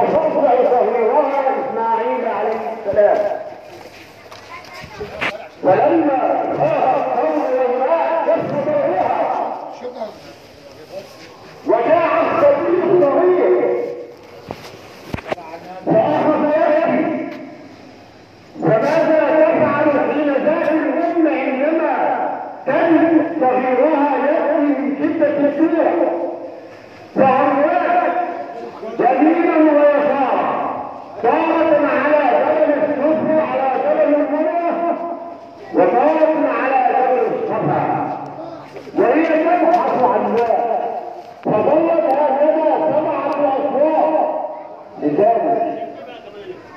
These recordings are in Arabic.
فصدع صغيرها اسماعيل عليه السلام. فلما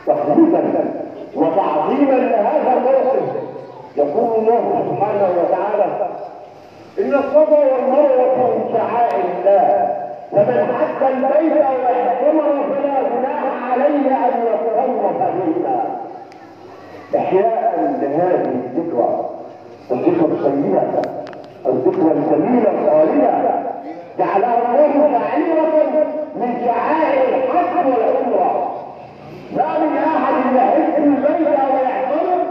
تخليفا وتعظيما لهذا الموقف. يقول الله سبحانه وتعالى إن الصفا والمروة من شعائر الله فمن حج البيت واعتمر فلا جناح عليه أن يتطوف بهما احياء لهذه الذكرى الذكرى الطيبة الذكرى الجميلة الخالده جعلها الله تعليمه من شعائر الحق والعمرة. ما من أحد يحج البيت أو يحضره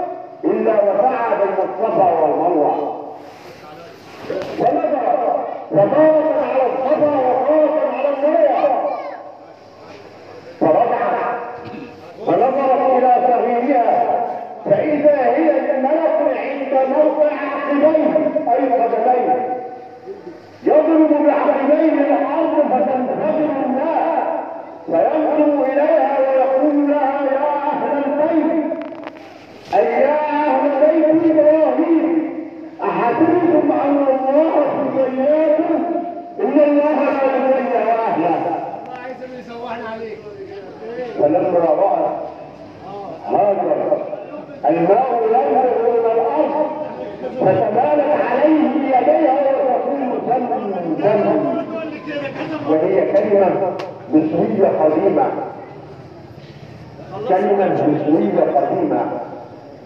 إلا وسعى الصفا والمروة. ونظر وطارت على الصفا وطارت على المروة. فرجعت ونظرت إلى صغيرها فإذا هي الملك عند موضع عقبيه أي قدميه يضرب بعقبيه الأرض فتنفجر الماء فينظر اليها ويقول لها يا أهل البيت اي يا أهل بيت إبراهيم احسبتم ان الله سيئاتكم ان الله لا يضيع اهله عايز يسوحنا عليك فلما رأى هاجر الماء ينزل من الأرض فتمالت عليه بيديها وتقول سلم سلم وهي كلمة مصرية قديمة كلمة مصرية قديمة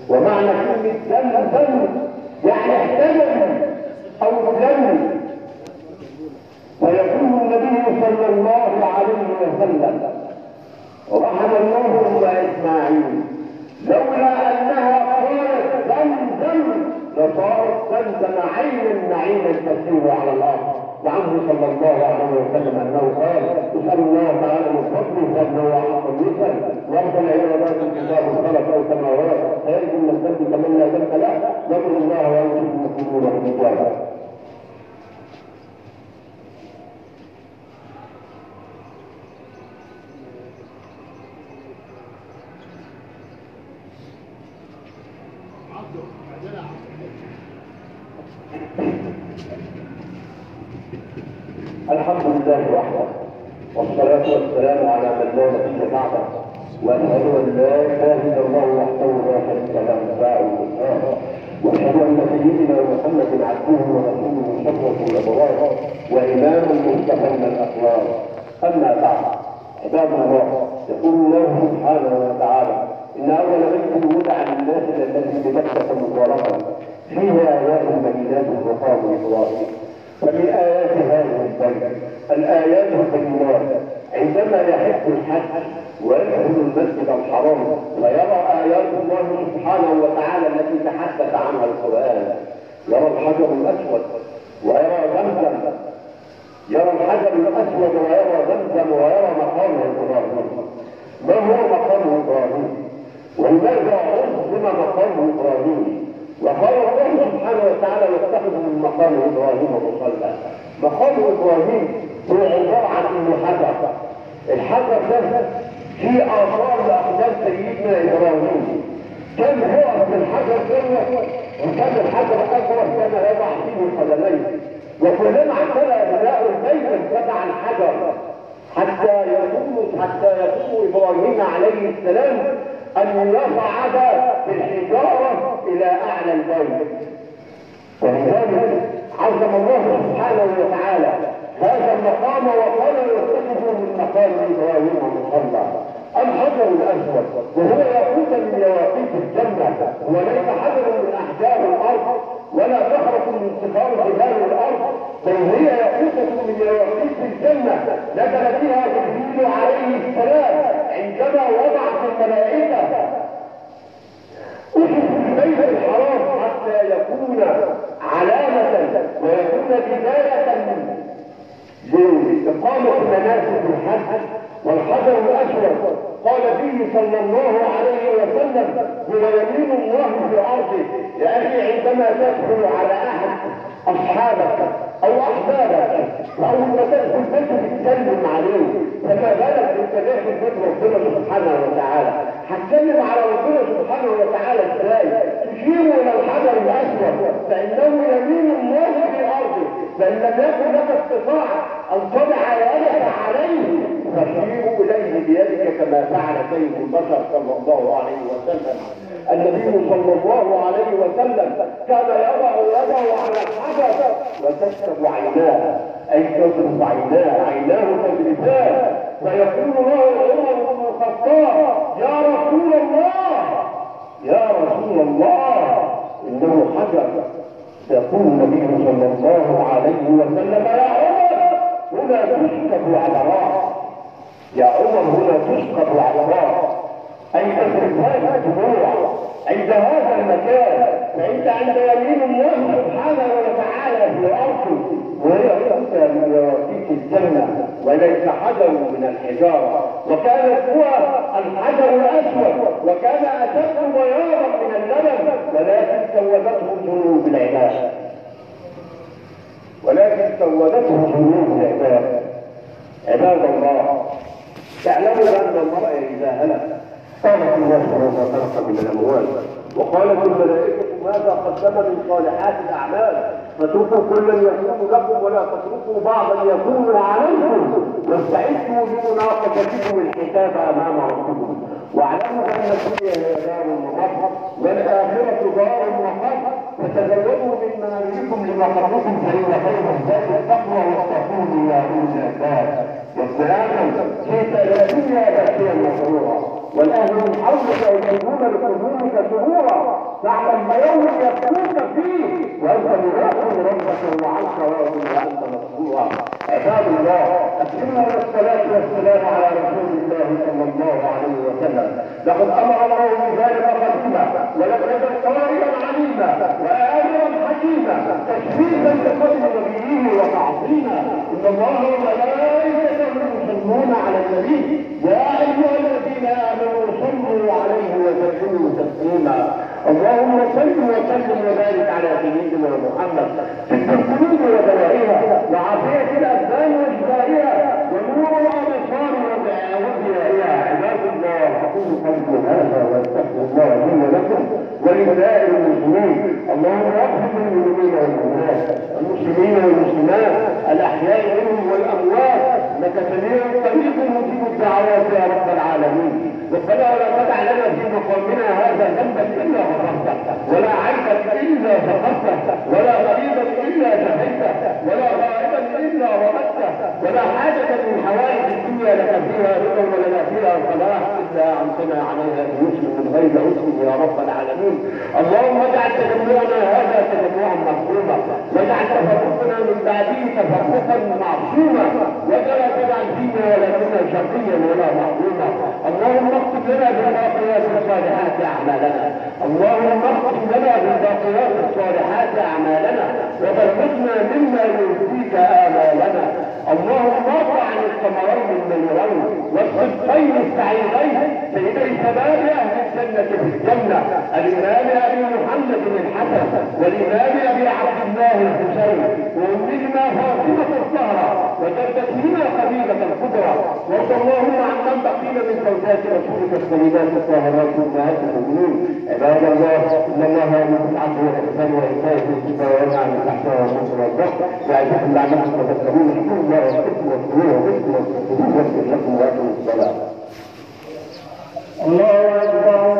ومعنى كلمة دم دم أو دم فيقول النبي صلى الله عليه وسلم رحم الله ام اسماعيل لولا أنها قالت زمزم لصارت زمزم عين نعيما تسير على الأرض. وعنه صلى الله عليه وسلم أنه قال اسأل الله تعالى من فضله فانه احق اليسر وافضل عبادات الكتاب الخلق أو سماوات. فيرجو من الذنب كمن لا ذنب له يقول الله بالاجابه الحمد لله وحده والصلاة والسلام على من لا نبي بعده وأشهد أن لا إله إلا الله وحده لا شريك له الداعي الإسلام وأشهد أن سيدنا محمد عبده ورسوله شفرة الأبرار وإمام المصطفى من الأخلاق أما بعد عباد الله يقول الله سبحانه وتعالى إن أول بيت وضع للناس الذي بمكة مباركة فيها آيات بينات وقام إبراهيم فمن آيات هذا البيت الآيات البينات عندما يحب الحج ويدخل المسجد الحرام ويرى آيات الله سبحانه وتعالى التي تحدث عنها القرآن يرى الحجر الأسود ويرى زمزم يرى الحجر الأسود ويرى زمزم ويرى مقام إبراهيم ما هو مقام إبراهيم؟ ولماذا عظم مقام إبراهيم؟ وقال الله سبحانه وتعالى يتخذ من مقام إبراهيم مصلى مقام إبراهيم هو عباره عن انه حجر الحجر ده فيه آثار لأقدام سيدنا إبراهيم. كان هو في الحجر ده وكان الحجر الاكبر كان يضع فيه قدميه وكلما اعتنى بناء البيت اتبع الحجر. حتى يقوم حتى يقوم إبراهيم عليه السلام أن يصعد بالحجارة إلى أعلى البيت. ولذلك عظم الله سبحانه وتعالى هذا المقام مقام إبراهيم مصلى. الحجر الأسود وهو يقود من يواقيت الجنة وليس حجر من أحجار الأرض ولا تخرق من صفار جبال الأرض بل هي يقوده من يواقيت الجنة. نزل بها جبريل عليه السلام هكذا وضعت الملائكة. أحد البيت الحرام حتى يكون علامة ويكون بداية لإقامة مناسك الحج والحجر الأسود. قال فيه صلى الله عليه وسلم هو يمين الله في أرضه لأخي عندما تدخل على أحد أصحابك أو أحبابك أو تدخل بيته تتكلم عليه فما بالك أنت داخل بيت ربنا سبحانه وتعالى؟ هتكلم على ربنا سبحانه وتعالى إزاي؟ تشير إلى الحجر الأسود فإنه يمين الله في أرضه. فإن لم يكن لك استطاعة أن تضع يدك عليه فشير إليه بيدك كما فعل سيد البشر صلى الله عليه وسلم. النبي صلى الله عليه وسلم كان يضع يده على الحجر وتشرب عيناه أي تشرب عيناه عيناه تجرفان فيقول له عمر بن الخطاب يا رسول الله يا رسول الله إنه حجر. يقول النبي صلى الله عليه وسلم يا عمر هنا تسكب عبرات يا عمر هنا تسقط العبرات اي تسرفان الدموع عند هذا المكان فانت عند يمين الله سبحانه وتعالى في ارضه وهي انت من الجنة وليس حجر من الحجارة. وكان هو الحجر الأسود وكان أشد بياضا من اللبن ولكن سودته ذنوب العباد. ولكن سودته ذنوب العباد. عباد الله تعلموا أن المرء إذا هلك قامت الناس وما خلق من الأموال وقالت الملائكة ماذا قدم من صالحات الأعمال؟ فتركوا كلا يكون لكم ولا تتركوا بعضا يكون عليكم. واستعدوا لمناقشتكم الحساب أمام ربكم. واعلموا أن الدنيا هي دار المقر والآخرة دار المقر فتزودوا من منازلكم لمقركم فإن خير الزاد التقوى واتقون يا أولي الألباب. وابن آدم جئت إلى الدنيا باكيا والاهل من حولك يجيبون لقلوبك سرورا تعلم يوم يبكوك فيه. وانت مراقب ربك وعنك راض وانت مسرورا عباد الله اسلموا الصلاه والسلام على رسول الله صلى الله عليه وسلم. لقد أمر الله بذلك قديما يزل قائلا عليما وامرا حكيما تشريفا لقدر نبيه وتعظيما. إن الله وملائكته يصلون على النبي. يا أيها الذين آمنوا صلوا عليه وسلموا تسليما. اللهم صل وسلم وبارك على سيدنا محمد. في القلوب ودوائها. وعافية الابدان واجزائها ونور الأبصار عباد الله أقول قولي هذا واستغفر الله لي ولكم ولسائر المسلمين. اللهم اغفر للمؤمنين والمؤمنات المسلمين والمسلمات الأحياء منهم والأموات. انك سميع قريب مجيب الدعوات يا رب العالمين. ربنا ولا تدع لنا في مقامنا هذا ذنبا إلا غفرته ولا عيبا إلا فقدته ولا مريضا إلا شفيته ولا غائبا إلا رددته. ولا حاجة من حوائج الدنيا لك فيها رضا ولنا فيها صلاح إلا انتنا عليها بيسر من غير عسر يا رب العالمين. اللهم اجعل تجمعنا هذا تجمعا مقبولا واجعل تفرقنا من بعده تفرقا معصوما. ولا تجعل فينا ولا كنا شقيا ولا محروما اللهم اكتب لنا بالباقيات الصالحات أعمالنا. اللهم اكتب لنا بالباقيات الصالحات أعمالنا. وبلغنا مما يرضيك آمالنا. اللهم ارفع عن الثمرين المنيرين والصدقين السعيدين سيدي شباب أهل الجنة في الجنة. الإمام أبي محمد الحسن والإمام أبي عبد الله الحسين. وامهما فاطمة الزهراء وجدتهما خديجه الكبرى. وارض اللهم عن من بقينا من زوجات رسولك السيدات الطاهرات أمهات المؤمنين. عباد الله إن الله يأمر بالعدل والإحسان وإيتاء ذي القربى وينهى عن الفحشاء والمنكر والبغي. يعظكم لعلكم تذكرون. اذكروا الله واذكروا واذكروه واذكروا واذكروه يغفر لكم واقيموا الصلاه الله أكبر.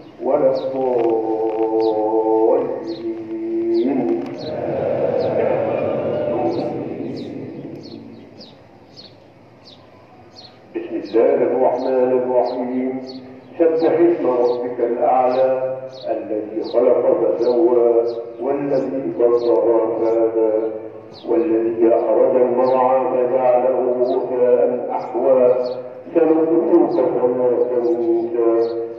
ولا الضالين بسم الله الرحمن الرحيم. سبح اسم ربك الأعلى الذي خلق فسوى والذي قدر فهدى والذي أخرج المرعى فجعله غثاء أحوى. سنقول فسوى موسى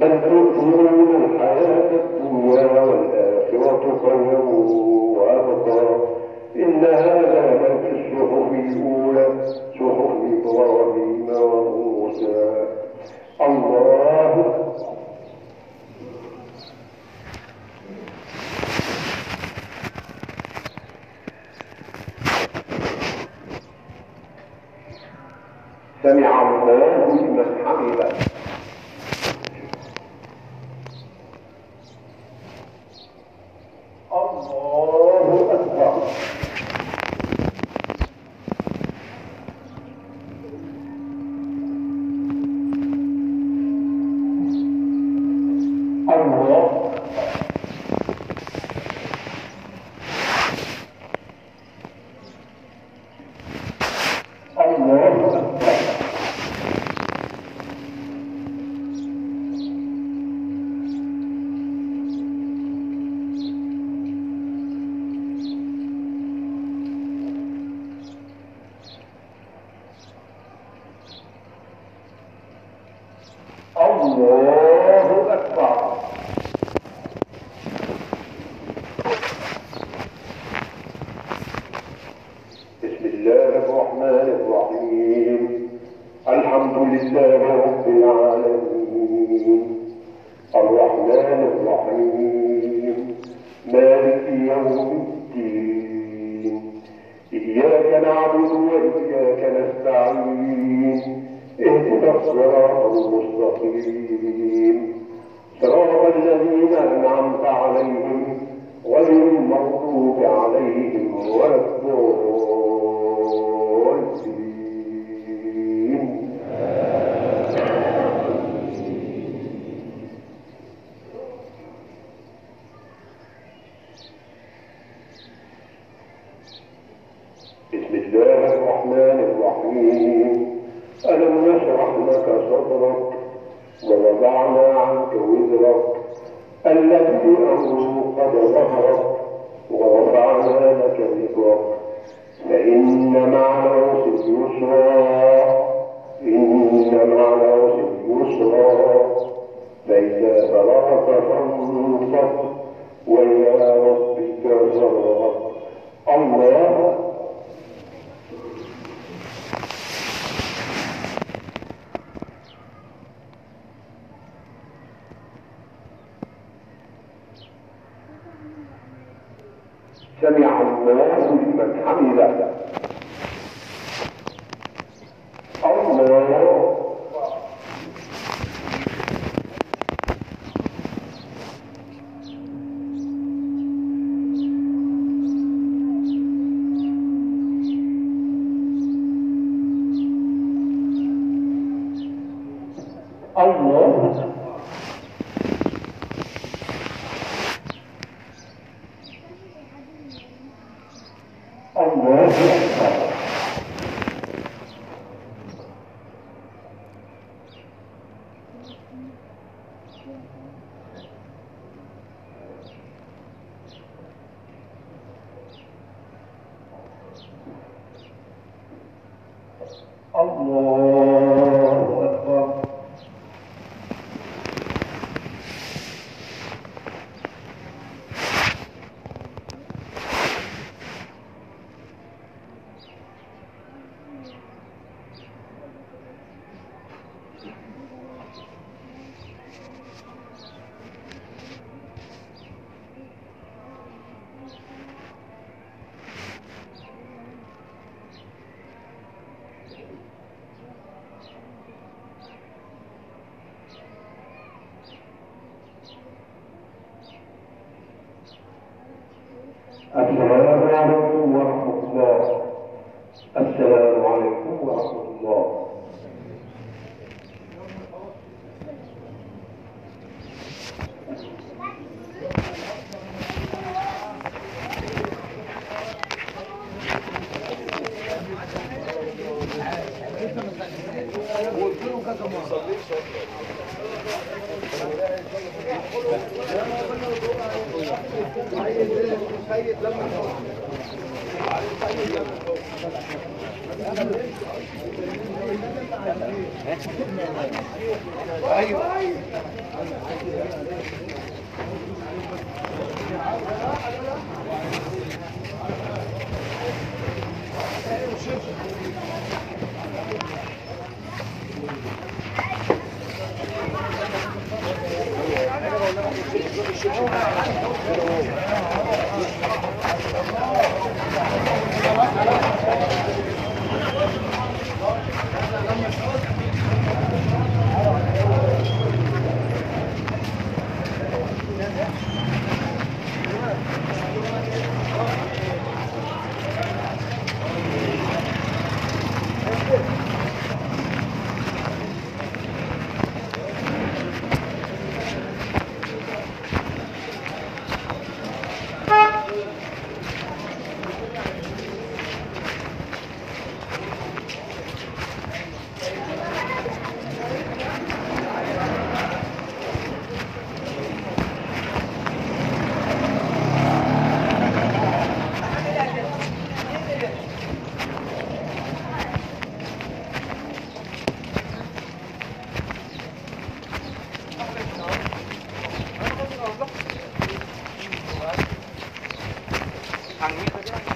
بل تؤثرون الحياة الدنيا والآخرة خير Saraswati الله السلام عليكم ورحمة الله. السلام أيوه.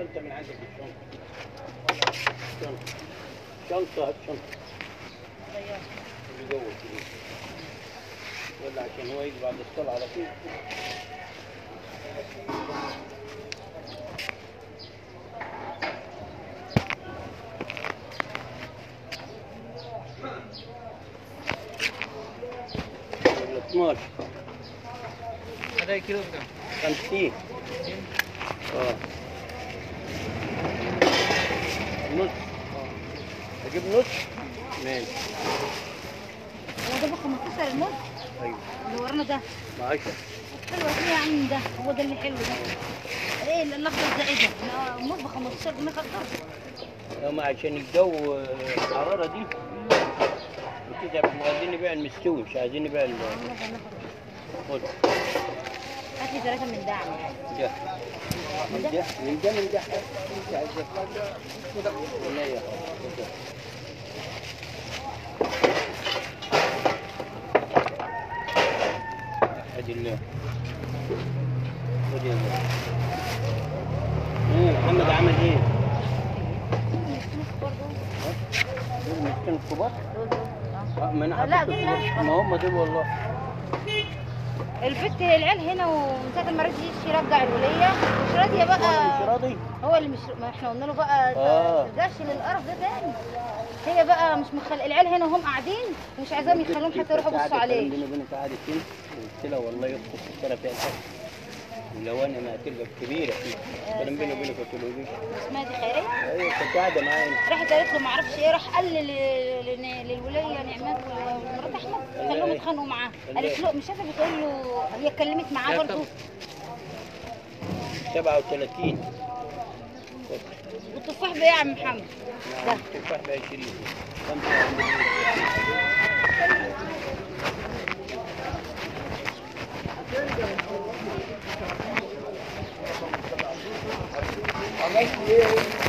شنطة من عندك شنطة شنطة شنطة كده ولا عشان هو يجي بعد الصلاة على طول ولا 12 هذا كيلو بكام؟ 50 آه نص أجيب نص ماشي هو ده ب 15 الموز أيوه اللي ورانا ده ب 10 حلو يا عم ده هو ده اللي حلو ده إيه اللي الاخضر ده إيه ده؟ لا، موز ب 15 جنيه خضر هم عشان الجو آه، الحرارة دي. إحنا عايزين نبيع المستوي مش عايزين نبيع ال- خد هات لي ثلاثة من ده ده. من ده من ده من ده كده كده ادي الله إيه محمد عمل إيه؟ دول الكبار؟ آه، ما أنا لا، دول. ما هم دول والله. البت العيال هنا ومن ساعة ما رضي يرجع الولية. مش وأنا بقى مش راضي هو اللي مش ما إحنا قلنا له بقى آه. ما ترجعش للقرف ده تاني. هي بقى مش مخل العيال هنا هم قاعدين ومش عايزاهم يخلوهم حتى يروحوا يبصوا عليه بيني وبينك قعدت فين قلت لها والله يخطب السنة فيها الحق ولو أنا ما هتبقى كبيره فيه بيني وبينك قلت له ليش اسمها دي خيرية؟ أيوه كانت قاعدة معايا. راحت قالت له ما أعرفش إيه راح قال لل- لل- للوليه نعمات ومرات أحمد. خلوهم يتخانقوا معاه. قالت له مش عارفة بتقول له هي اتكلمت معاه برضه 37 والتفاح بايه يا عم محمد؟ نعم تفاح ب 20 خمسة عند عملت إيه؟